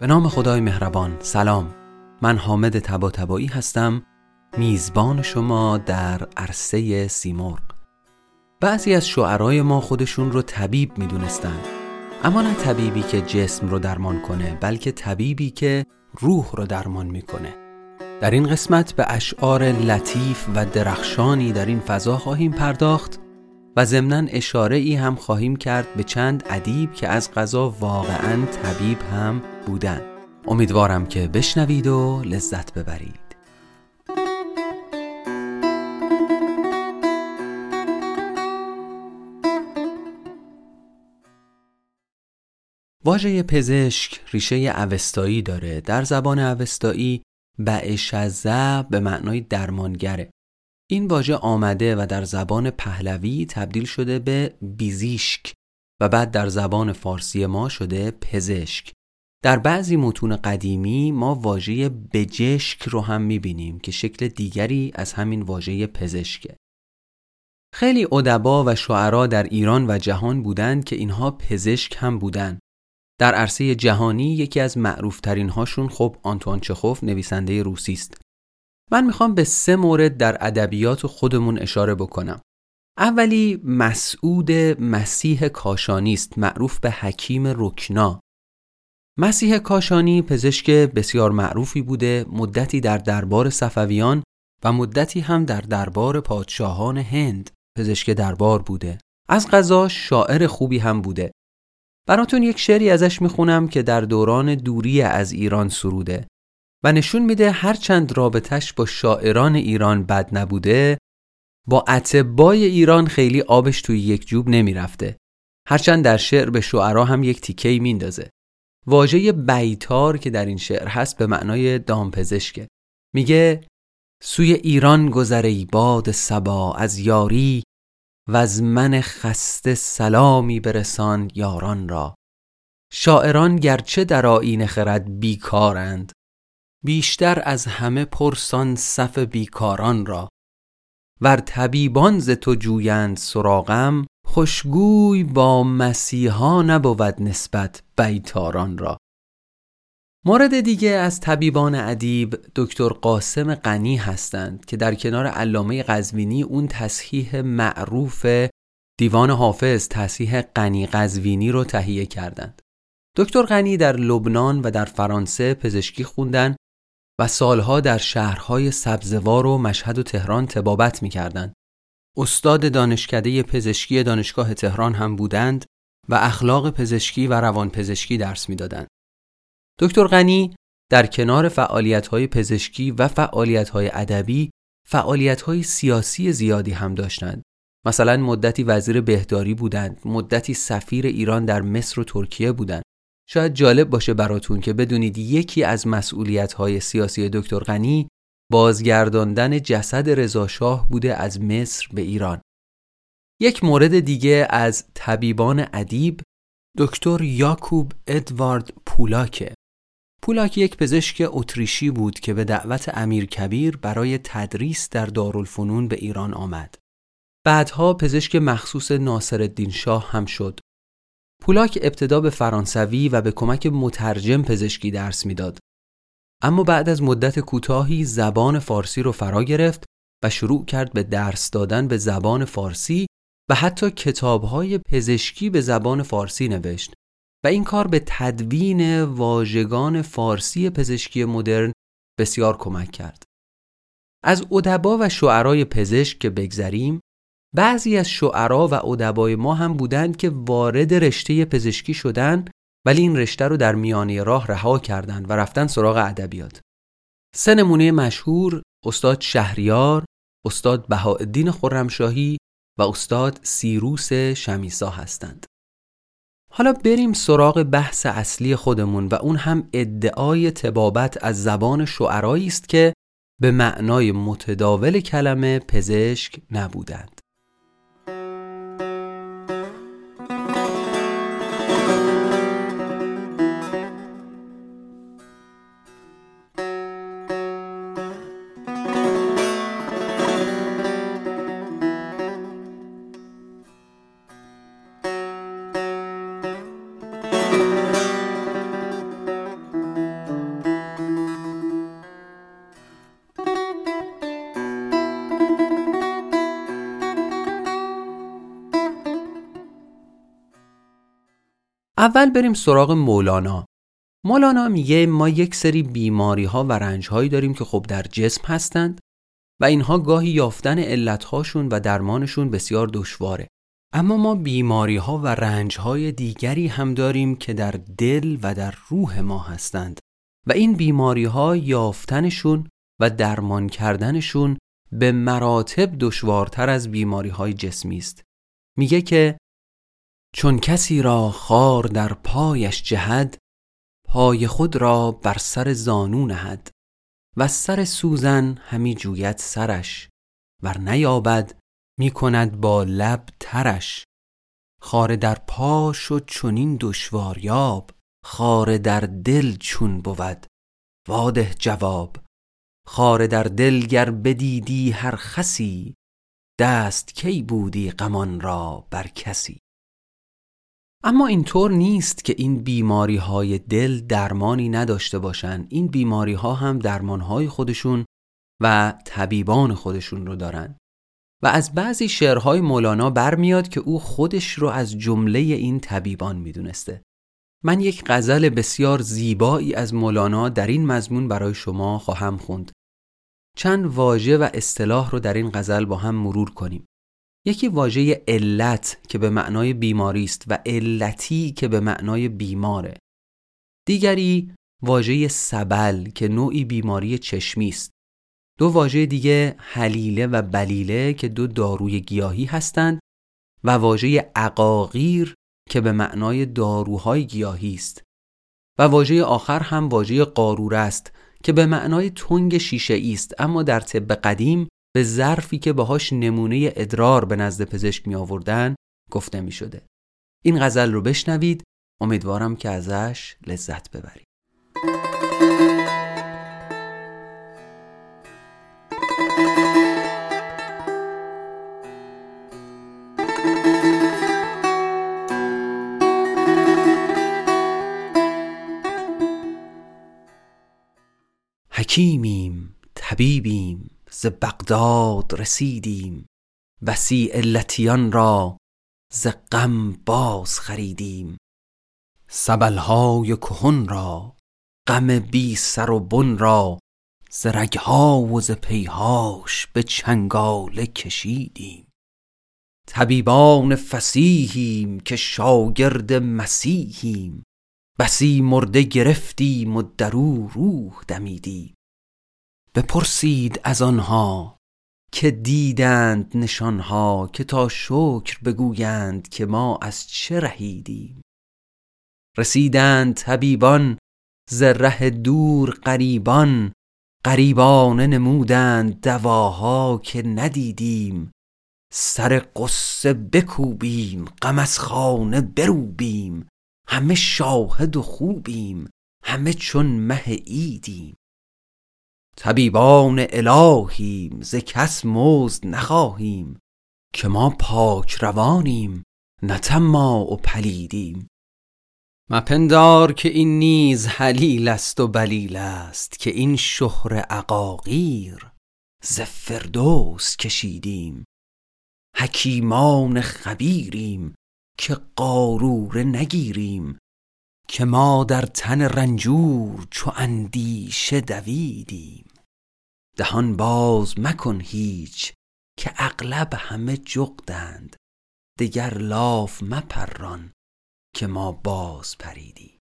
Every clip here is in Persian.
به نام خدای مهربان سلام. من حامد تبا تبایی هستم میزبان شما در عرصه سیمرغ. بعضی از شعرای ما خودشون رو طبیب می‌دونستن. اما نه طبیبی که جسم رو درمان کنه بلکه طبیبی که روح رو درمان می‌کنه. در این قسمت به اشعار لطیف و درخشانی در این فضا خواهیم پرداخت. و ضمنا اشاره ای هم خواهیم کرد به چند ادیب که از قضا واقعا طبیب هم بودن. امیدوارم که بشنوید و لذت ببرید. واژه پزشک ریشه اوستایی داره. در زبان اوستایی بعشزه به معنای درمانگره. این واژه آمده و در زبان پهلوی تبدیل شده به بیزیشک و بعد در زبان فارسی ما شده پزشک. در بعضی متون قدیمی ما واژه بجشک رو هم می‌بینیم که شکل دیگری از همین واژه پزشکه. خیلی ادبا و شعرا در ایران و جهان بودند که اینها پزشک هم بودند در عرصه جهانی یکی از معروفترین هاشون خب آنتوان چخوف نویسنده روسی است. من می‌خوام به سه مورد در ادبیات خودمون اشاره بکنم. اولی مسعود مسیح کاشانی است معروف به حکیم رکنا. مسیح کاشانی پزشک بسیار معروفی بوده مدتی در دربار صفویان و مدتی هم در دربار پادشاهان هند پزشک دربار بوده. از قضا شاعر خوبی هم بوده. براتون یک شعری ازش می‌خونم که در دوران دوری از ایران سروده و نشون میده هرچند رابطش با شاعران ایران بد نبوده با اتبای ایران خیلی آبش توی یک جوب نمی‌رفته. هرچند در شعر به شعرا هم یک تیکهی میندازه. واژه بیتار که در این شعر هست به معنای دامپزشکه. میگه سوی ایران گذری باد سبا از یاری و از من خسته سلامی برسان یاران را. شاعران گرچه در آین خرد بیکارند بیشتر از همه پرسان صف بیکاران را ور طبیبان ز تو جویند سراغم خوشگوی با مسیحا نبود نسبت بیتاران را مورد دیگه از طبیبان ادیب دکتر قاسم غنی هستند که در کنار علامه قزوینی اون تصحیح معروف دیوان حافظ تصحیح غنی قزوینی رو تهیه کردند. دکتر غنی در لبنان و در فرانسه پزشکی خوندن و سالها در شهرهای سبزوار و مشهد و تهران تبابت می کردن. استاد دانشکده پزشکی دانشگاه تهران هم بودند و اخلاق پزشکی و روان پزشکی درس می‌دادند. دکتر غنی در کنار فعالیت‌های پزشکی و فعالیت‌های ادبی فعالیت‌های سیاسی زیادی هم داشتند. مثلا مدتی وزیر بهداری بودند، مدتی سفیر ایران در مصر و ترکیه بودند. شاید جالب باشه براتون که بدونید یکی از مسئولیت‌های سیاسی دکتر غنی بازگرداندن جسد رضاشاه بوده از مصر به ایران. یک مورد دیگه از طبیبان ادیب دکتر یاکوب ادوارد پولاکه پولاک یک پزشک اتریشی بود که به دعوت امیر کبیر برای تدریس در دارالفنون به ایران آمد. بعدها پزشک مخصوص ناصرالدین شاه هم شد. پولاک ابتدا به فرانسوی و به کمک مترجم پزشکی درس می‌داد. اما بعد از مدت کوتاهی زبان فارسی رو فرا گرفت و شروع کرد به درس دادن به زبان فارسی و حتی کتابهای پزشکی به زبان فارسی نوشت و این کار به تدوین واژگان فارسی پزشکی مدرن بسیار کمک کرد. از ادبا و شعرای پزشک که بگذریم بعضی از شعرا و ادبای ما هم بودند که وارد رشته پزشکی شدن ولی این رشته رو در میانه راه رها کردند و رفتن سراغ ادبیات. سه نمونه مشهور استاد شهریار، استاد بهاءالدین خرمشاهی و استاد سیروس شمیسا هستند. حالا بریم سراغ بحث اصلی خودمون و اون هم ادعای تبابت از زبان شعرایی است که به معنای متداول کلمه پزشک نبودند. اول بریم سراغ مولانا. مولانا میگه ما یک سری بیماری ها و رنج هایی داریم که خب در جسم هستند و اینها گاهی یافتن علتهاشون و درمانشون بسیار دشواره. اما ما بیماری ها و رنج های دیگری هم داریم که در دل و در روح ما هستند و این بیماری ها یافتنشون و درمان کردنشون به مراتب دشوارتر از بیماری های جسمی است. میگه که چون کسی را خار در پایش جهد پای خود را بر سر زانو نهد. و سر سوزن همی جوید سرش ور نیابد می کند با لب ترش. خار در پا شد چونین دشواریاب خار در دل چون بود. واده جواب خار در دل گر بدیدی هر خسی دست کی بودی غمان را بر کسی؟ اما اینطور نیست که این بیماری های دل درمانی نداشته باشند این بیماری ها هم درمان های خودشون و طبیبان خودشون رو دارن. و از بعضی شعرهای مولانا برمیاد که او خودش رو از جمله این طبیبان می‌دونسته. من یک غزل بسیار زیبایی از مولانا در این مضمون برای شما خواهم خوند. چند واژه و اصطلاح رو در این غزل با هم مرور کنیم. یکی واژه علت که به معنای بیماری است و علتی که به معنای بیماره. دیگری واژه سبل که نوعی بیماری چشمی است. دو واژه دیگه حلیله و بلیله که دو داروی گیاهی هستند و واژه عقاقیر که به معنای داروهای گیاهی است. و واژه آخر هم واژه قارور است که به معنای تنگ شیشه است اما در طب قدیم به ظرفی که باهاش نمونه ادرار به نزد پزشک می آوردن گفته می شده. این غزل رو بشنوید امیدوارم که ازش لذت ببرید. حکیمیم طبیبیم ز بغداد رسیدیم. بسی علتیان را ز غم باز خریدیم. سبلهای کهن را غم بی سر و بن را ز رگها و ز پیهاش به چنگاله کشیدیم. طبیبان فسیحیم که شاگرد مسیحیم. بسی مرده گرفتیم و درو روح دمیدیم. بپرسید از آنها که دیدند نشانها که تا شکر بگویند که ما از چه رهیدیم. رسیدند طبیبان ز دور قریبان قریبانه نمودند دواها که ندیدیم. سر قصه بکوبیم غم از خانه بروبیم. همه شاهد و خوبیم همه چون مه ایدیم طبیبان الهیم ز کس مزد نخواهیم که ما پاک روانیم نه و پلیدیم. مپندار که این نیز حلیل است و بلیل است که این شهر عقاقیر ز فردوس کشیدیم. حکیمان خبیریم که قاروره نگیریم. که ما در تن رنجور چو اندیشه دویدیم. دهان باز مکن هیچ که اغلب همه جغدند. دگر لاف مپران که ما باز پریدیم.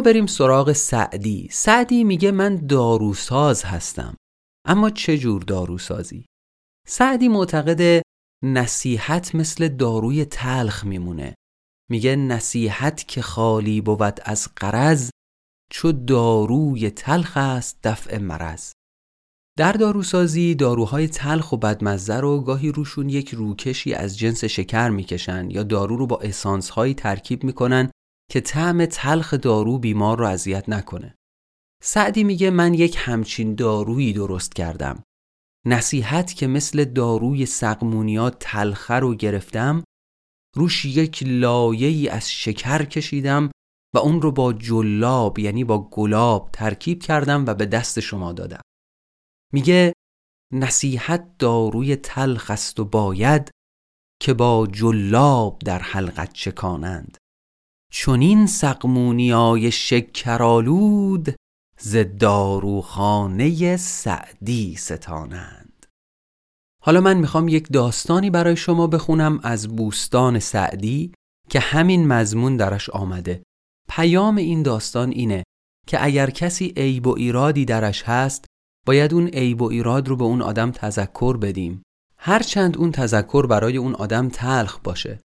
بریم سراغ سعدی. سعدی میگه من داروساز هستم. اما چه جور داروسازی؟ سعدی معتقد نصیحت مثل داروی تلخ میمونه. میگه نصیحت که خالی بود از قرض چو داروی تلخ است دفع مرض. در داروسازی داروهای تلخ و بدمزه رو گاهی روشون یک روکشی از جنس شکر می‌کشن یا دارو رو با اسانس هایی ترکیب می‌کنن که طعم تلخ دارو بیمار رو اذیت نکنه. سعدی میگه من یک همچین دارویی درست کردم. نصیحت که مثل داروی سقمونیا تلخه رو گرفتم روش یک لایه از شکر کشیدم و اون رو با جلاب یعنی با گلاب ترکیب کردم و به دست شما دادم. میگه نصیحت داروی تلخ است و باید که با جلاب در حلقت چکانند. چونین سقمونیای شکرالود ز داروخانه سعدی ستانند. حالا من می‌خوام یک داستانی برای شما بخونم از بوستان سعدی که همین مضمون درش آمده. پیام این داستان اینه که اگر کسی عیب و ایرادی درش هست باید اون عیب و ایراد رو به اون آدم تذکر بدیم. هرچند اون تذکر برای اون آدم تلخ باشه.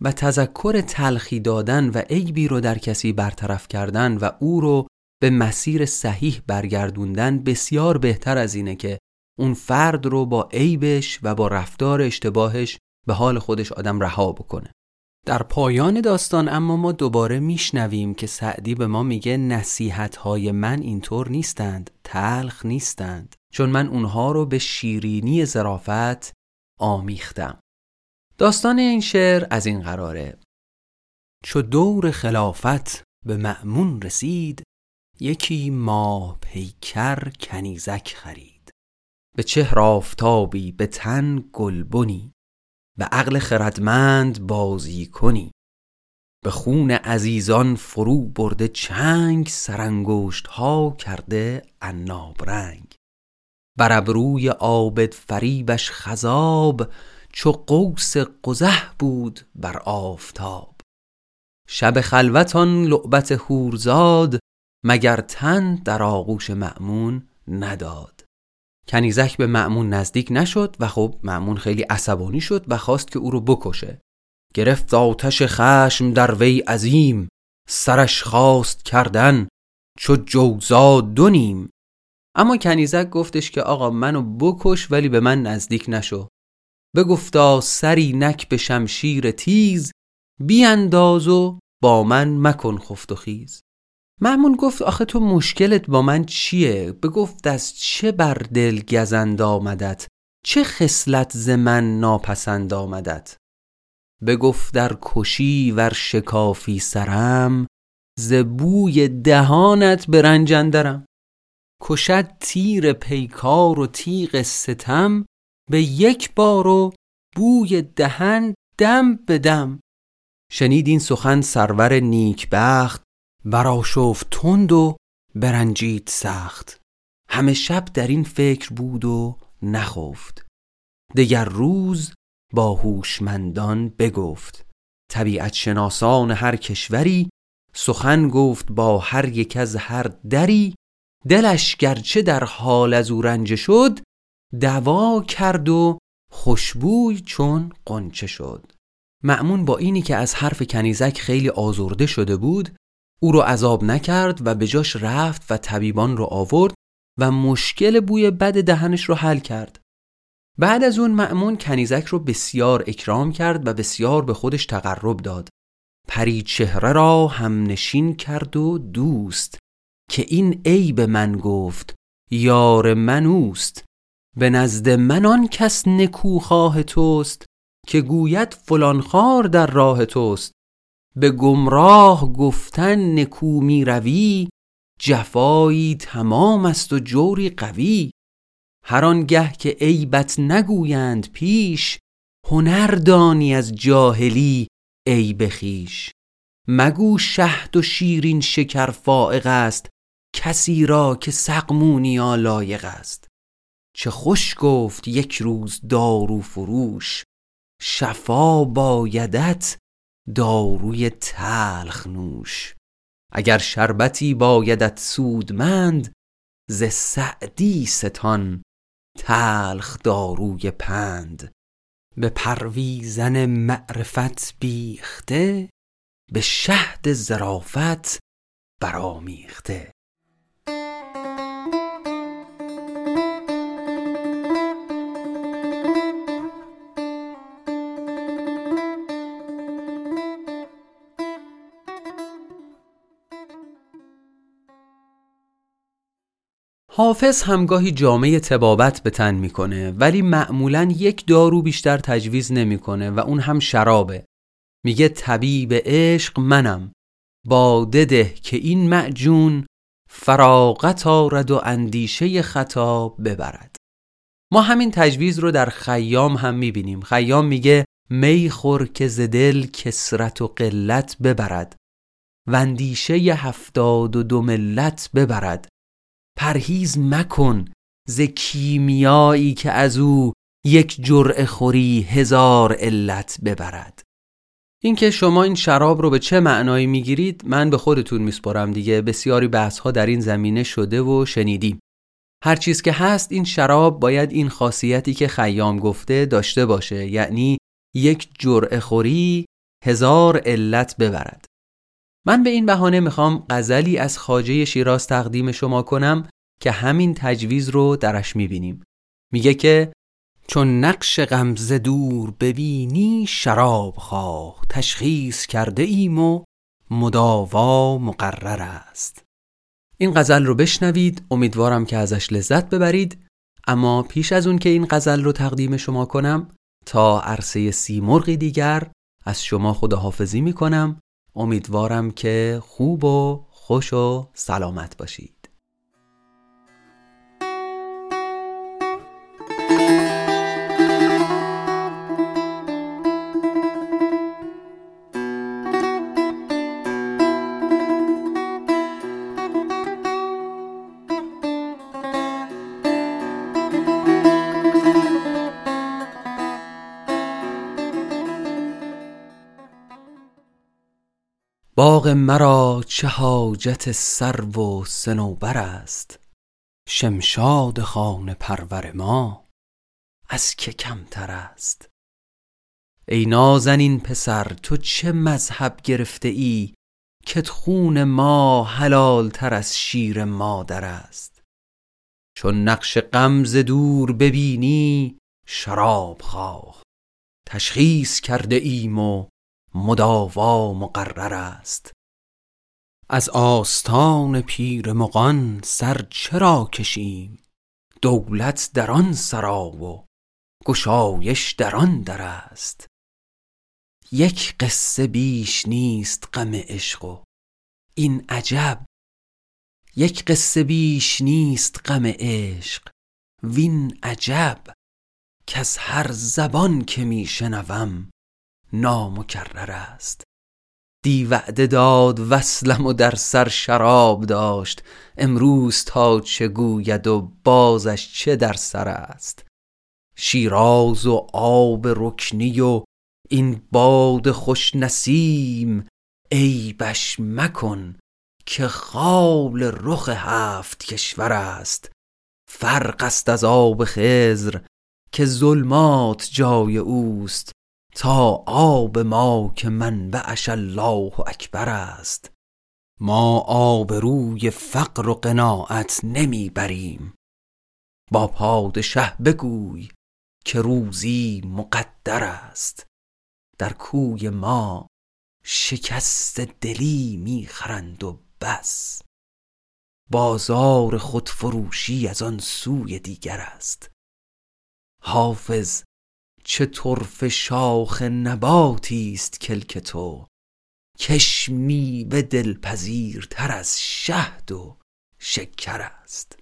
و تذکر تلخی دادن و عیبی رو در کسی برطرف کردن و او رو به مسیر صحیح برگردوندن بسیار بهتر از اینه که اون فرد رو با عیبش و با رفتار اشتباهش به حال خودش آدم رها بکنه. در پایان داستان اما ما دوباره میشنویم که سعدی به ما میگه نصیحت های من اینطور نیستند تلخ نیستند چون من اونها رو به شیرینی زرافت آمیختم. داستان این شعر از این قراره. چو دور خلافت به معمون رسید یکی ماه پیکر کنیزک خرید. به چهر آفتابی به تن گلبنی به عقل خردمند بازی کنی. به خون عزیزان فرو برده چنگ سرانگشت ها کرده عناب رنگ. بر ابروی عابد فریبش خذاب چو قوس قزح بود بر آفتاب. شب خلوتان لعبت هورزاد مگر تن در آغوش معمون نداد. کنیزک به معمون نزدیک نشد و خب معمون خیلی عصبانی شد و خواست که او رو بکشه. گرفت آتش خشم در وی عظیم سرش خواست کردن چو جوزا دونیم اما کنیزک گفتش که آقا منو بکش ولی به من نزدیک نشو. بگفتا سری نک به شمشیر تیز بیانداز و با من مکن خفت و خیز معمون گفت آخه تو مشکلت با من چیه؟ بگفت از چه بر دل گزند آمدت؟ چه خصلت ز من ناپسند آمدت؟ بگفت در کشی ور شکافی سرم ز بوی دهانت به رنجندرم کشد تیر پیکار و تیغ ستم به یک بار و بوی دهن دم به دم. شنید این سخن سرور نیکبخت براشفت تند و برنجید سخت. همه شب در این فکر بود و نخفت. دگر روز با هوشمندان بگفت. طبیعت شناسان هر کشوری سخن گفت با هر یک از هر دری. دلش گرچه در حال از او رنج شد دوا کرد و خوشبوی چون قنچه شد. معمون با اینی که از حرف کنیزک خیلی آزرده شده بود او رو عذاب نکرد و به جاش رفت و طبیبان رو آورد و مشکل بوی بد دهنش رو حل کرد. بعد از اون معمون کنیزک رو بسیار اکرام کرد و بسیار به خودش تقرب داد. پری چهره را هم نشین کرد و دوست که این عیب من گفت یار من اوست. به نزد من آن کس نکوخواه توست که گوید فلان خار در راه توست. به گمراه گفتن نکو می روی جفایی تمام است و جوری قوی. هر آنگه که عیبت نگویند پیش هنر دانی از جاهلی عیب خویش. مگو شهد و شیرین شکر فائق است کسی را که سقمونیا لایق است. چه خوش گفت یک روز دارو فروش شفا بایدت داروی تلخ نوش. اگر شربتی بایدت سودمند ز سعدی ستان تلخ داروی پند. به پرویزن معرفت بیخته به شهد زرافت برامیخته حافظ همگاهی جامعه تبابت به تن می‌کنه ولی معمولا یک دارو بیشتر تجویز نمی‌کنه و اون هم شرابه. میگه طبیب عشق منم. باده ده که این معجون فراغت آرد و اندیشه خطا ببرد. ما همین تجویز رو در خیام هم می‌بینیم. خیام میگه می خور که زدل کسرت و قلت ببرد و اندیشه هفتاد و دو ملت ببرد. پرهیز مکن ز کیمیایی که از او یک جرعه خوری هزار علت ببرد. اینکه شما این شراب رو به چه معنایی می‌گیرید من به خودتون میسپرم دیگه. بسیاری بحث ها در این زمینه شده و شنیدیم. هر چیز که هست این شراب باید این خاصیتی که خیام گفته داشته باشه. یعنی یک جرعه خوری هزار علت ببرد. من به این بهانه می‌خوام غزلی از خاجه شیراز تقدیم شما کنم که همین تجویز رو درش می‌بینیم. میگه که چون نقش غمز دور ببینی شراب خواه تشخیص کرده ایم و مداوا مقرر است. این غزل رو بشنوید امیدوارم که ازش لذت ببرید. اما پیش از اون که این غزل رو تقدیم شما کنم تا عرصه سیمرغی دیگر از شما خداحافظی می‌کنم. امیدوارم که خوب و خوش و سلامت باشید باغ مرا چه حاجت سرو و سنوبر است. شمشاد خانه پرور ما از که کمتر است. ای نازنین پسر تو چه مذهب گرفته ای که خون ما حلال تر از شیر مادر است؟ چون نقش غمز دور ببینی شراب خواه تشخیص کرده ایم و مداوا مقرر است. از آستان پیر مغان سر چرا کشیم؟ دولت در آن سرا و گشایش در آن در است. یک قصه بیش نیست غم عشق و این عجب. یک قصه بیش نیست غم عشق وین عجب. که از هر زبان که میشنوم نامکرر است. دی وعده داد وصلم و در سر شراب داشت. امروز تا چه گوید و بازش چه در سر است. شیراز و آب رکنی و این باد خوش نسیم بش مکن که خال رخ هفت کشور است. فرق است از آب خزر که ظلمات جای اوست. تا آب ما که منبعش الله اکبر است. ما آب روی فقر و قناعت نمی‌بریم با پادشه بگوی که روزی مقدر است. در کوی ما شکست دلی می‌خرند و بس. بازار خودفروشی از آن سوی دیگر است. حافظ چه طرف شاخ نباتی است کلک تو. کش به دلپذیرتر از شهد و شکر است.